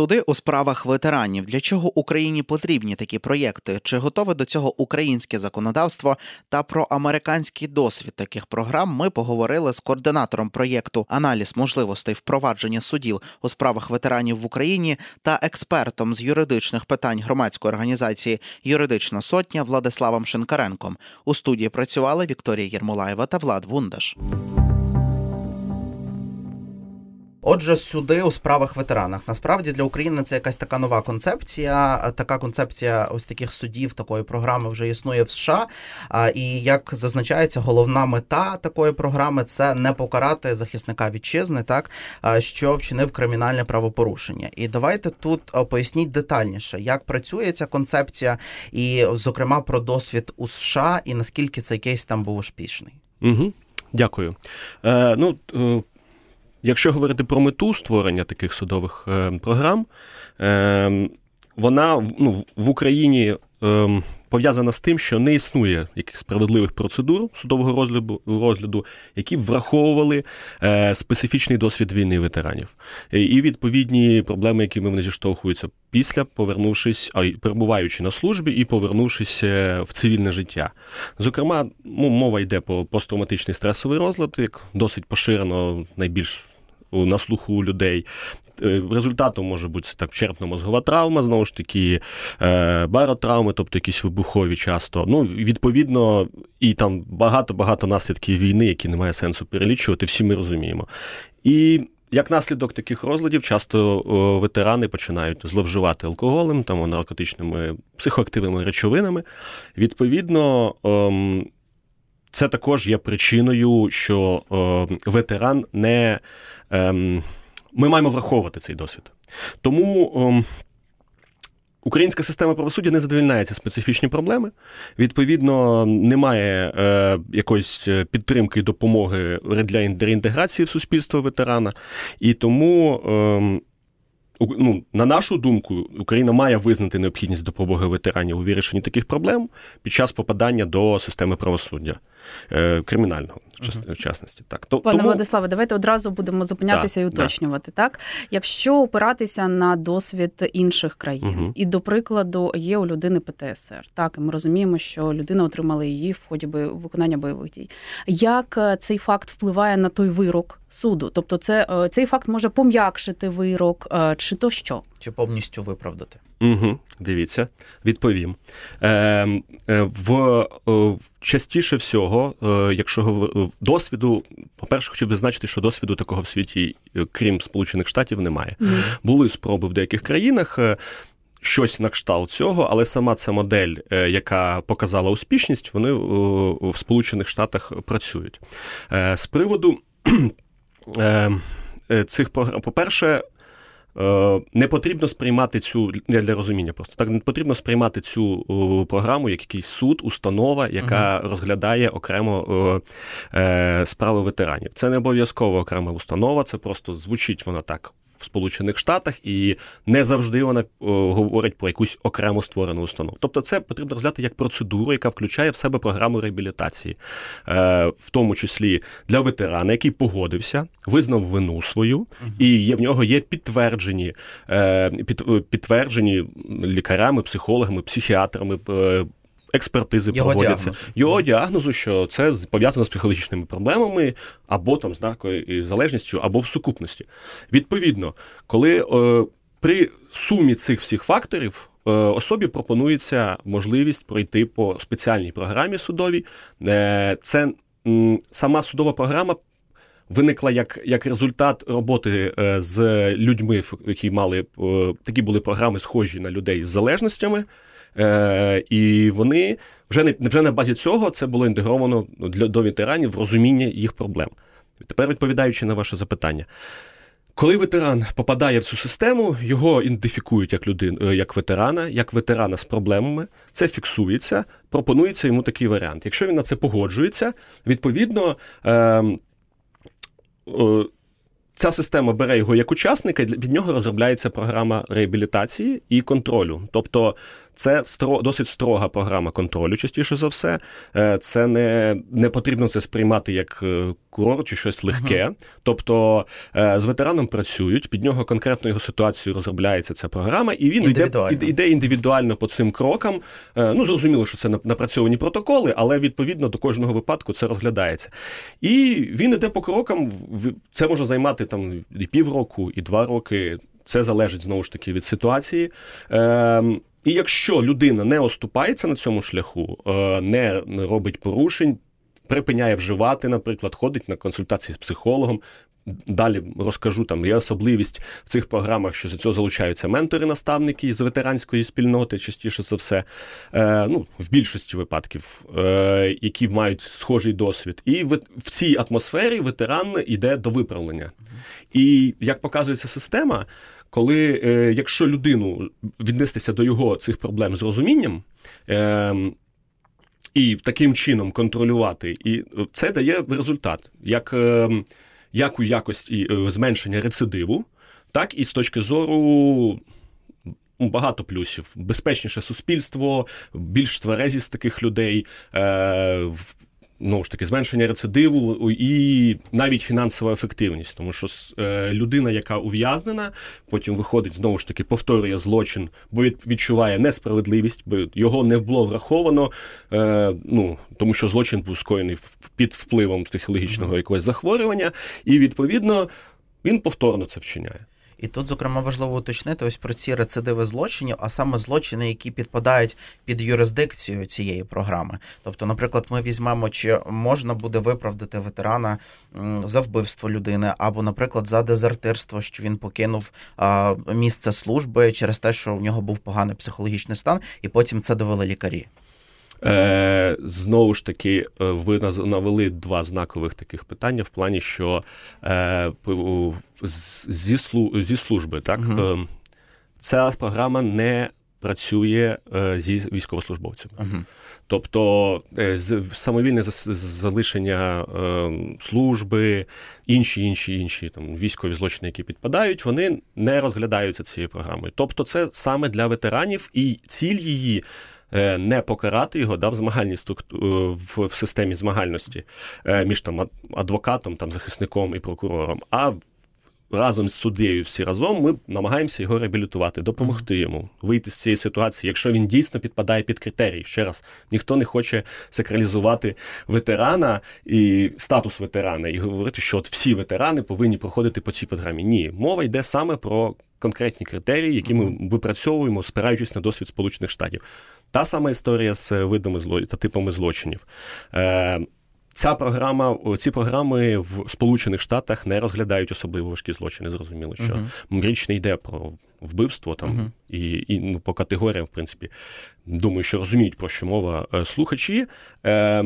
Суди у справах ветеранів. Для чого Україні потрібні такі проєкти? Чи готове до цього українське законодавство? Та про американський досвід таких програм ми поговорили з координатором проєкту Аналіз можливостей впровадження судів у справах ветеранів в Україні та експертом з юридичних питань громадської організації Юридична сотня Владиславом Шинкаренком. У студії працювали Вікторія Єрмолаєва та Влад Вундаш. Отже, суди у справах ветеранах. Насправді для України це якась така нова концепція. Така концепція ось таких судів, такої програми вже існує в США. І як зазначається, головна мета такої програми це не покарати захисника вітчизни, так що вчинив кримінальне правопорушення. І давайте тут поясніть детальніше, як працює ця концепція, і, зокрема, про досвід у США і наскільки цей кейс там був успішний. Угу. Дякую. Е, ну, е, Якщо говорити про мету створення таких судових е, програм, е, вона ну, в Україні е, пов'язана з тим, що не існує якихось справедливих процедур судового розгляду, розгляду які б враховували е, специфічний досвід війни ветеранів і відповідні проблеми, якими вони зіштовхуються після повернувшись, а перебуваючи на службі і повернувшись е, в цивільне життя. Зокрема, мова йде про посттравматичний стресовий розлад, як досить поширено найбільш на слуху людей. Е, результатом може бути так черепно-мозгова травма, знову ж таки, е, баротравми, тобто якісь вибухові часто. Ну, Відповідно, і там багато-багато наслідків війни, які немає сенсу перелічувати, всі ми розуміємо. І як наслідок таких розладів, часто ветерани починають зловживати алкоголем, там наркотичними психоактивними речовинами. Відповідно, ем, це також є причиною, що ветеран не Ем, ми маємо враховувати цей досвід. Тому. Ем, українська система правосуддя не задовільняється специфічні проблеми. Відповідно, немає е, якоїсь підтримки і допомоги для реінтеграції в суспільство ветерана. І тому, е, ну, на нашу думку, Україна має визнати необхідність допомоги ветеранів у вирішенні таких проблем під час попадання до системи правосуддя е, кримінального в частності. Так. Пане Тому... Владиславе, давайте одразу будемо зупинятися да, і уточнювати. Да. Так, Якщо опиратися на досвід інших країн, угу. і до прикладу є у людини ПТСР, так і ми розуміємо, що людина отримала її в ході виконання бойових дій. Як е, цей факт впливає на той вирок суду? Тобто, це е, цей факт може пом'якшити вирок, е, чи то що? Чи повністю виправдати? Угу, Дивіться, відповім. Е, в, в Частіше всього, е, якщо досвіду, по-перше, хотів би значити, що досвіду такого в світі, крім Сполучених Штатів, немає. Mm. Були спроби в деяких країнах. Е, щось на кшталт цього, але сама ця модель, яка показала успішність, вони в Сполучених Штатах працюють. З приводу цих програм, по-перше, Е, не потрібно сприймати цю для розуміння. Просто так не потрібно сприймати цю програму як якийсь суд, установа, яка uh розглядає окремо е, справи ветеранів. Це не обов'язково окрема установа, це просто звучить вона так в Сполучених Штатах, і не завжди вона о, говорить про якусь окремо створену установу. Тобто, це потрібно розглядати як процедуру, яка включає в себе програму реабілітації, е, в тому числі для ветерана, який погодився, визнав вину свою, і є в нього є підтверджені е, під, підтверджені лікарями, психологами, психіатрами. Експертизи його проводяться діагнозу. його діагнозу, що це пов'язано з психологічними проблемами, або там з наркою залежністю, або в сукупності. Відповідно, коли е, при сумі цих всіх факторів. Е, особі пропонується можливість пройти по спеціальній програмі судовій. Е, це сама судова програма виникла як як результат роботи е, з людьми, які мали такі були програми, схожі на людей з залежностями. Е, І вони вже не вже на базі цього це було інтегровано для до ветеранів розуміння їх проблем. Тепер відповідаючи на ваше запитання. Коли ветеран попадає в цю систему, його ідентифікують як людину, е, як ветерана, як ветерана з проблемами, це фіксується, пропонується йому такий варіант. Якщо він на це погоджується, відповідно. Е, е, Ця система бере його як учасника, і від нього розробляється програма реабілітації і контролю. Тобто Це стро, досить строга програма контролю, частіше за все. Е, це не не потрібно це сприймати як е, курорт чи щось легке. Uh-huh. Тобто з ветераном працюють, під нього конкретно його ситуацію розробляється ця програма, і він йде йде індивідуально по цим крокам. Ну, зрозуміло, що це напрацьовані протоколи, але відповідно до кожного випадку це розглядається. І він йде по крокам. Це може займати там і півроку, і два роки. Це залежить знову ж таки від ситуації. Е, І якщо людина не оступається на цьому шляху, е, не робить порушень, припиняє вживати, наприклад, ходить на консультації з психологом. Далі розкажу там є особливість в цих програмах, що за цього залучаються ментори-наставники з ветеранської спільноти, частіше за все, е, ну в більшості випадків, е, які мають схожий досвід, і в, в цій атмосфері ветеран йде до виправлення. І як показується система, коли е, якщо людину віднестися до його цих проблем з розумінням. Е, і таким чином контролювати, і це дає результат, як е, як у якості е, зменшення рецидиву, так і з точки зору. Багато плюсів, безпечніше суспільство, більш тверезість таких людей, знову ж таки, зменшення рецидиву і навіть фінансова ефективність, тому що е, людина, яка ув'язнена, потім виходить знову ж таки, повторює злочин, бо відчуває несправедливість, бо його не було враховано, е, ну тому що злочин був скоєний під впливом психологічного якогось захворювання, і відповідно він повторно це вчиняє. І тут, зокрема, важливо уточнити ось про ці рецидиви злочинів, а саме злочини, які підпадають під юрисдикцію цієї програми. Тобто, наприклад, ми візьмемо, чи можна буде виправдати ветерана за вбивство людини, або, наприклад, за дезертирство, що він покинув місце служби через те, що у нього був поганий психологічний стан, і потім це довели лікарі. Е, Знову ж таки, е, ви навели два знакових таких питання в плані, що е, зі зі служби, так угу. ця програма не працює е, зі військовослужбовцями. Угу. Тобто самовільне залишення служби, інші інші інші там військові злочини, які підпадають, вони не розглядаються цією програмою. Тобто, це саме для ветеранів, і ціль її Е, не покарати його да, в змагальній структурі е, в, в системі змагальності е, між там адвокатом, там захисником і прокурором. а Разом з суддею всі разом ми намагаємося його реабілітувати, допомогти йому вийти з цієї ситуації, якщо він дійсно підпадає під критерії. Ще раз ніхто не хоче сакралізувати ветерана і статус ветерана і говорити, що от всі ветерани повинні проходити по цій програмі. Ні, мова йде саме про конкретні критерії, які ми випрацьовуємо, спираючись на досвід Сполучених Штатів. Та сама історія з видами зло та типами злочинів. Е, Ця програма, ці програми в Сполучених Штатах не розглядають особливо важкі злочини. Зрозуміло, що uh-huh. річ не йде про вбивство там uh-huh. і і ну, по категоріям, в принципі, думаю, що розуміють про що мова е, слухачі. Е,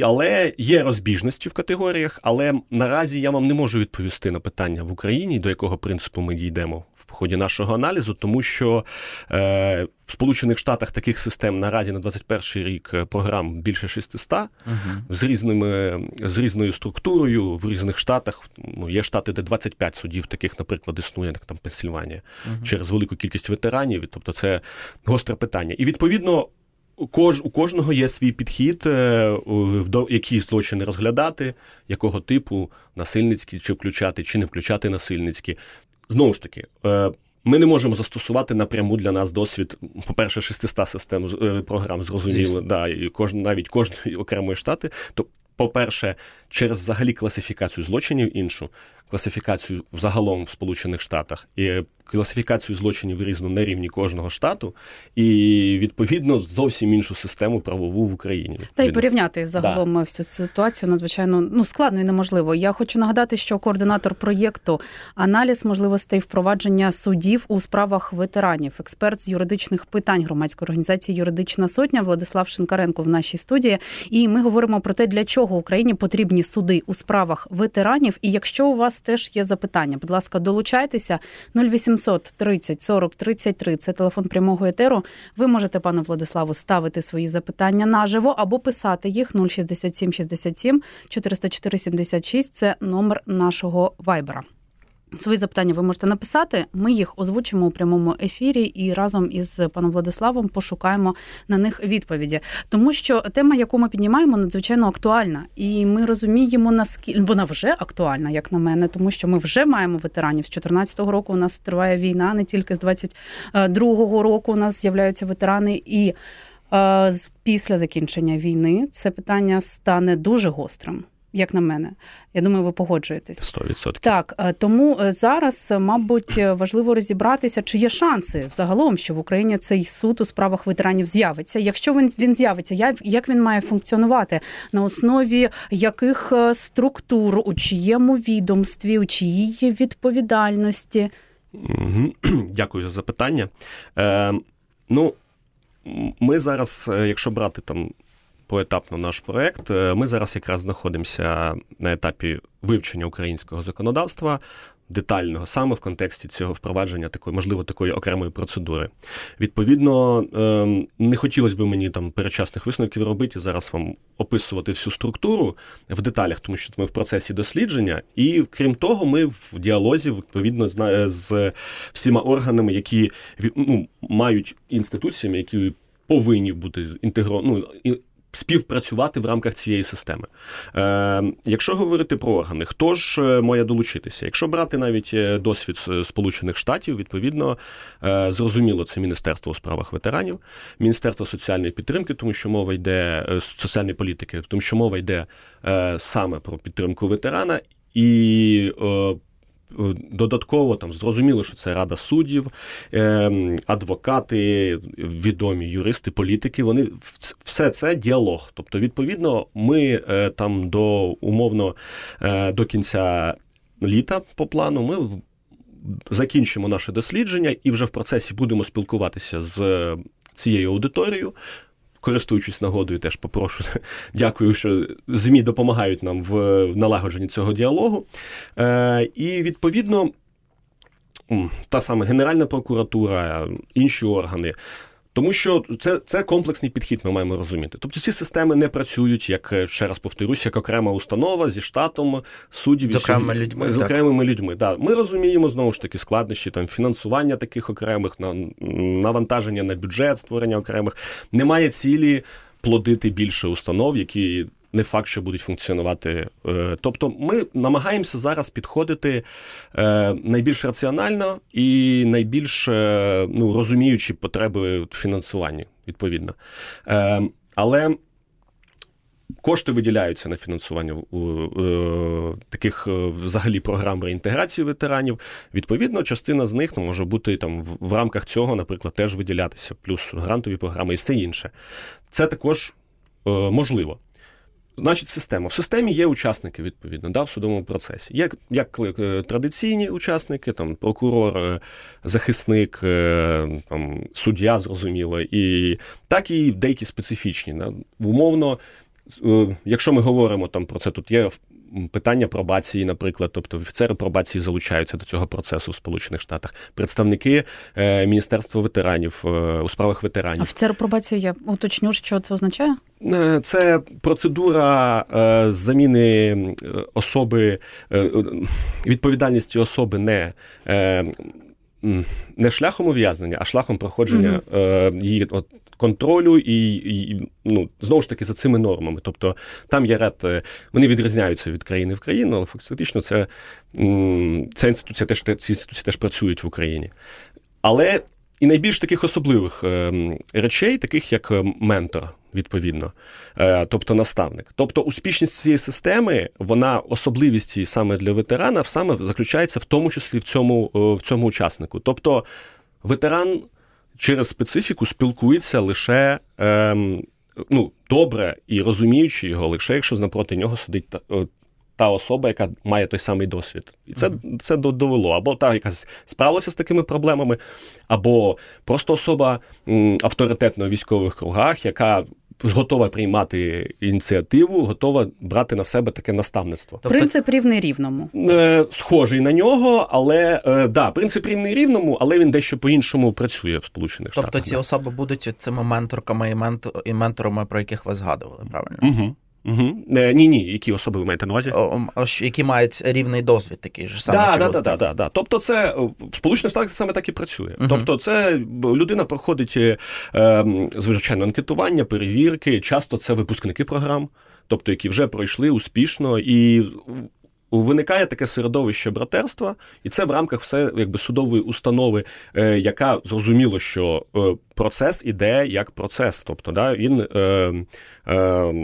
але є розбіжності в категоріях, але наразі я вам не можу відповісти на питання в Україні, до якого принципу ми дійдемо в ході нашого аналізу, тому що е, в Сполучених Штатах таких систем наразі на 21 рік е, програм більше 600, uh з різними з різною структурою в різних штатах. Ну є штати, де 25 судів, таких, наприклад, існує, як там Пенсильванія, uh через велику кількість ветеранів. Тобто, це гостре питання. І відповідно. Кож, у кожного є свій підхід, е, до які злочини розглядати, якого типу насильницькі, чи включати, чи не включати насильницькі. Знову ж таки, е, ми не можемо застосувати напряму для нас досвід, по-перше, 600 систем е, програм зрозуміло, да, і кожен, навіть кожної окремої штати. То, по-перше, через взагалі класифікацію злочинів іншу, класифікацію взагалом в Сполучених Штатах і класифікацію злочинів різну на рівні кожного штату, і відповідно зовсім іншу систему правову в Україні. Та й порівняти загалом да. всю ситуацію надзвичайно ну складно і неможливо. Я хочу нагадати, що координатор проєкту аналіз можливостей впровадження судів у справах ветеранів, експерт з юридичних питань громадської організації Юридична сотня Владислав Шинкаренко в нашій студії. І ми говоримо про те, для чого Україні потрібні суди у справах ветеранів. І якщо у вас теж є запитання, будь ласка, долучайтеся. 0800 730 40 33 – Це телефон прямого етеру. Ви можете, пану Владиславу, ставити свої запитання наживо або писати їх. 067 67 404 76 – Це номер нашого вайбера. Свої запитання ви можете написати. Ми їх озвучимо у прямому ефірі і разом із паном Владиславом пошукаємо на них відповіді. Тому що тема, яку ми піднімаємо, надзвичайно актуальна, і ми розуміємо, наскільки вона вже актуальна, як на мене, тому що ми вже маємо ветеранів з 2014 року. У нас триває війна, не тільки з 22-го року. У нас з'являються ветерани і. Е, після закінчення війни це питання стане дуже гострим як на мене. Я думаю, ви погоджуєтесь. 100%. Так, е, тому е, зараз, мабуть, важливо розібратися, чи є шанси взагалом, що в Україні цей суд у справах ветеранів з'явиться. Якщо він він з'явиться, як він має функціонувати на основі яких е, структур, у чиєму відомстві, у чиїй відповідальності? Дякую за запитання. Е, Ну, ми зараз, якщо брати там поетапно наш проект. Е, ми зараз якраз знаходимося на етапі вивчення українського законодавства. Детального саме в контексті цього впровадження такої, можливо, такої окремої процедури. Відповідно, ем, не хотілося б мені там перечасних висновків робити зараз вам описувати всю структуру в деталях, тому що ми в процесі дослідження, і крім того, ми в діалозі відповідно з всіма органами, які ну, мають інституціями, які повинні бути інтегровані, ну, співпрацювати в рамках цієї системи. Е, Якщо говорити про органи, хто ж е, має долучитися? Якщо брати навіть е, досвід Сполучених Штатів, відповідно е, зрозуміло, це Міністерство у справах ветеранів, Міністерство соціальної підтримки, тому що мова йде соціальної політики, тому що мова йде е, саме про підтримку ветерана і. Е, Е, додатково там зрозуміло, що це рада суддів, ем, адвокати, відомі юристи, політики. Вони все це діалог. Тобто, відповідно, ми е, там до умовно е, до кінця літа по плану ми закінчимо наше дослідження і вже в процесі будемо спілкуватися з цією аудиторією користуючись нагодою, теж попрошу. Дякую, що ЗМІ допомагають нам в налагодженні цього діалогу. Е, І відповідно. Та саме Генеральна прокуратура, інші органи тому що це це комплексний підхід, ми маємо розуміти. Тобто ці системи не працюють, як е, ще раз повторюсь, як окрема установа зі штатом суддів з окремими людьми. З окремими людьми. Да. Ми розуміємо знову ж таки складнощі там фінансування таких окремих, навантаження на бюджет, створення окремих. Немає цілі плодити більше установ, які не факт, що будуть функціонувати. Е, тобто, ми намагаємося зараз підходити е, найбільш раціонально і найбільш е, ну, розуміючи потреби фінансування відповідно. Але. Кошти виділяються на фінансування таких взагалі програм реінтеграції ветеранів. Відповідно, частина з них ну, може бути там в, рамках цього, наприклад, теж виділятися, плюс грантові програми і все інше. Це також можливо. Значить, система. В системі є учасники, відповідно, да, в судовому процесі. Є як е, традиційні учасники, там прокурор, е, захисник, е, там, суддя, зрозуміло, і так і деякі специфічні. Да. Умовно, якщо ми говоримо там про це, тут є питання пробації, наприклад, тобто офіцери пробації залучаються до цього процесу в Сполучених Штатах, представники е, Міністерства ветеранів е, у справах ветеранів. Офіцер пробації я уточню, що це означає? Е, це процедура е, заміни е, особи е, відповідальності особи не не шляхом ув'язнення, а шляхом проходження mm-hmm. її от, контролю і, і ну, знову ж таки за цими нормами. Тобто там є ряд, е, вони відрізняються від країни в країну, але фактично це, ця інституція теж ці інституції теж працюють в Україні. Але і найбільш таких особливих ем, речей, таких як ем, ментор, відповідно, е, тобто наставник. Тобто успішність цієї системи, вона особливість саме для ветерана, саме заключається в тому числі в цьому, е, в цьому учаснику. Тобто ветеран через специфіку спілкується лише. Ем, Ну, добре і розуміючи його, лише якщо напроти нього сидить та особа, яка має той самий досвід. І це mm-hmm. це довело. Або та, яка справилася з такими проблемами, або просто особа м, авторитетна у військових кругах, яка готова приймати ініціативу, готова брати на себе таке наставництво. Тобто... Принцип рівний рівному. Е, Схожий на нього, але е, да, принцип рівний рівному, але він дещо по-іншому працює в Сполучених тобто Штатах. Тобто ці особи будуть цими менторками і менторами, про яких ви згадували, правильно? Угу. Угу. Ні, ні, які особи ви маєте на увазі? Які мають рівний досвід, такий ж самий. Да, да, да, да, да. Тобто, це в Сполучених Штатах саме так і працює. Угу. Тобто, це людина проходить е, звичайно анкетування, перевірки. Часто це випускники програм, тобто які вже пройшли успішно і. Виникає таке середовище братерства, і це в рамках все якби судової установи, е, яка зрозуміло, що е, процес іде як процес. Тобто, да, він е, е,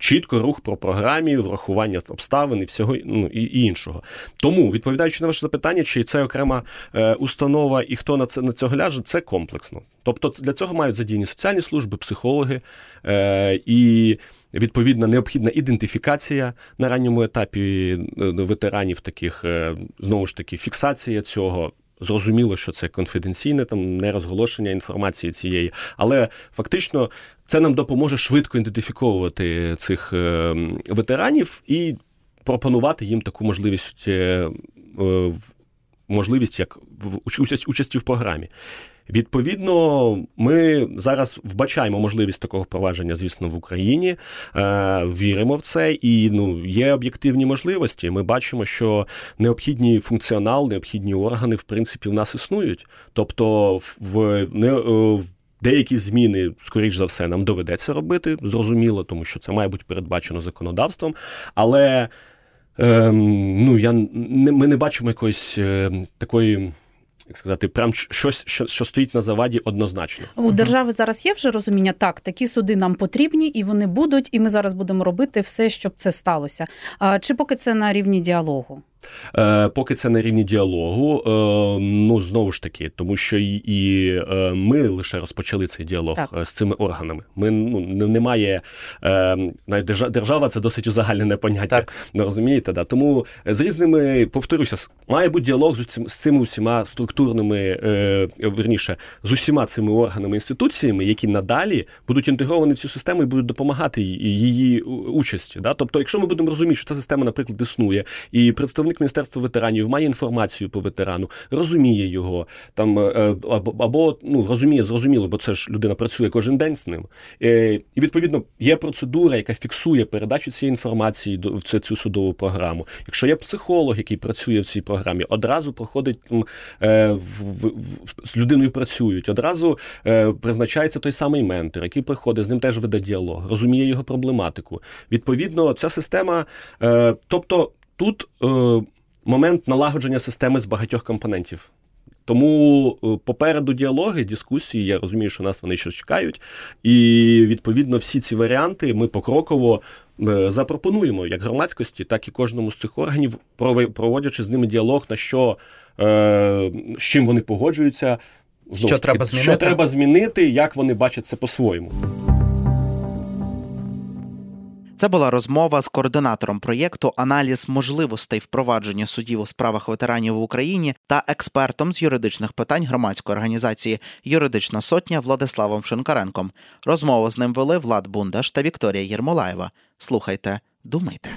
чітко рух про програмі, врахування обставин і всього ну, і іншого. Тому, відповідаючи на ваше запитання, чи це окрема е, установа і хто на це на цього ляже, це комплексно. Тобто для цього мають задіяні соціальні служби, психологи е, і відповідна необхідна ідентифікація на ранньому етапі е, ветеранів, таких е, знову ж таки фіксація цього. Зрозуміло, що це конфіденційне, там не розголошення інформації цієї, але фактично це нам допоможе швидко ідентифіковувати цих е, ветеранів і пропонувати їм таку можливість можливість як участь участі в програмі. Відповідно, ми зараз вбачаємо можливість такого впровадження, звісно, в Україні. Е, Віримо в це, і ну є об'єктивні можливості. Ми бачимо, що необхідний функціонал, необхідні органи, в принципі, в нас існують. Тобто, в не. Е, деякі зміни, скоріш за все, нам доведеться робити, зрозуміло, тому що це має бути передбачено законодавством. Але е, ну, я, не, ми не бачимо якоїсь е, такої як сказати, прям щось, що що стоїть на заваді однозначно. У держави зараз є вже розуміння, так, такі суди нам потрібні, і вони будуть, і ми зараз будемо робити все, щоб це сталося. А чи поки це на рівні діалогу? Е, Поки це на рівні діалогу, е, ну знову ж таки, тому що і, і е, ми лише розпочали цей діалог так. Е, з цими органами. Ми ну немає е, держава це досить узагальнене поняття. Так. Не розумієте, да тому з різними повторюся, має бути діалог з цим з цими усіма структурними е, верніше з усіма цими органами інституціями, які надалі будуть інтегровані в цю систему і будуть допомагати її участі. Да? Тобто, якщо ми будемо розуміти, що ця система, наприклад, існує, і представник представник Міністерства ветеранів має інформацію по ветерану, розуміє його там е, або, або ну розуміє, зрозуміло, бо це ж людина працює кожен день з ним. Е, і відповідно є процедура, яка фіксує передачу цієї інформації в цю судову програму. Якщо є психолог, який працює в цій програмі, одразу проходить е, з людиною працюють, одразу призначається той самий ментор, який приходить з ним теж веде діалог, розуміє його проблематику. Відповідно, ця система, тобто. Тут е, момент налагодження системи з багатьох компонентів. Тому е, попереду діалоги, дискусії, я розумію, що нас вони ще чекають. І відповідно всі ці варіанти ми покроково е, запропонуємо як громадськості, так і кожному з цих органів, проводячи з ними діалог, на що е, з чим вони погоджуються, що, таки, треба що треба змінити, як вони бачать це по-своєму. Це була розмова з координатором проєкту Аналіз можливостей впровадження судів у справах ветеранів в Україні та експертом з юридичних питань громадської організації Юридична сотня Владиславом Шинкаренком. Розмову з ним вели Влад Бундаш та Вікторія Єрмолаєва. Слухайте, думайте.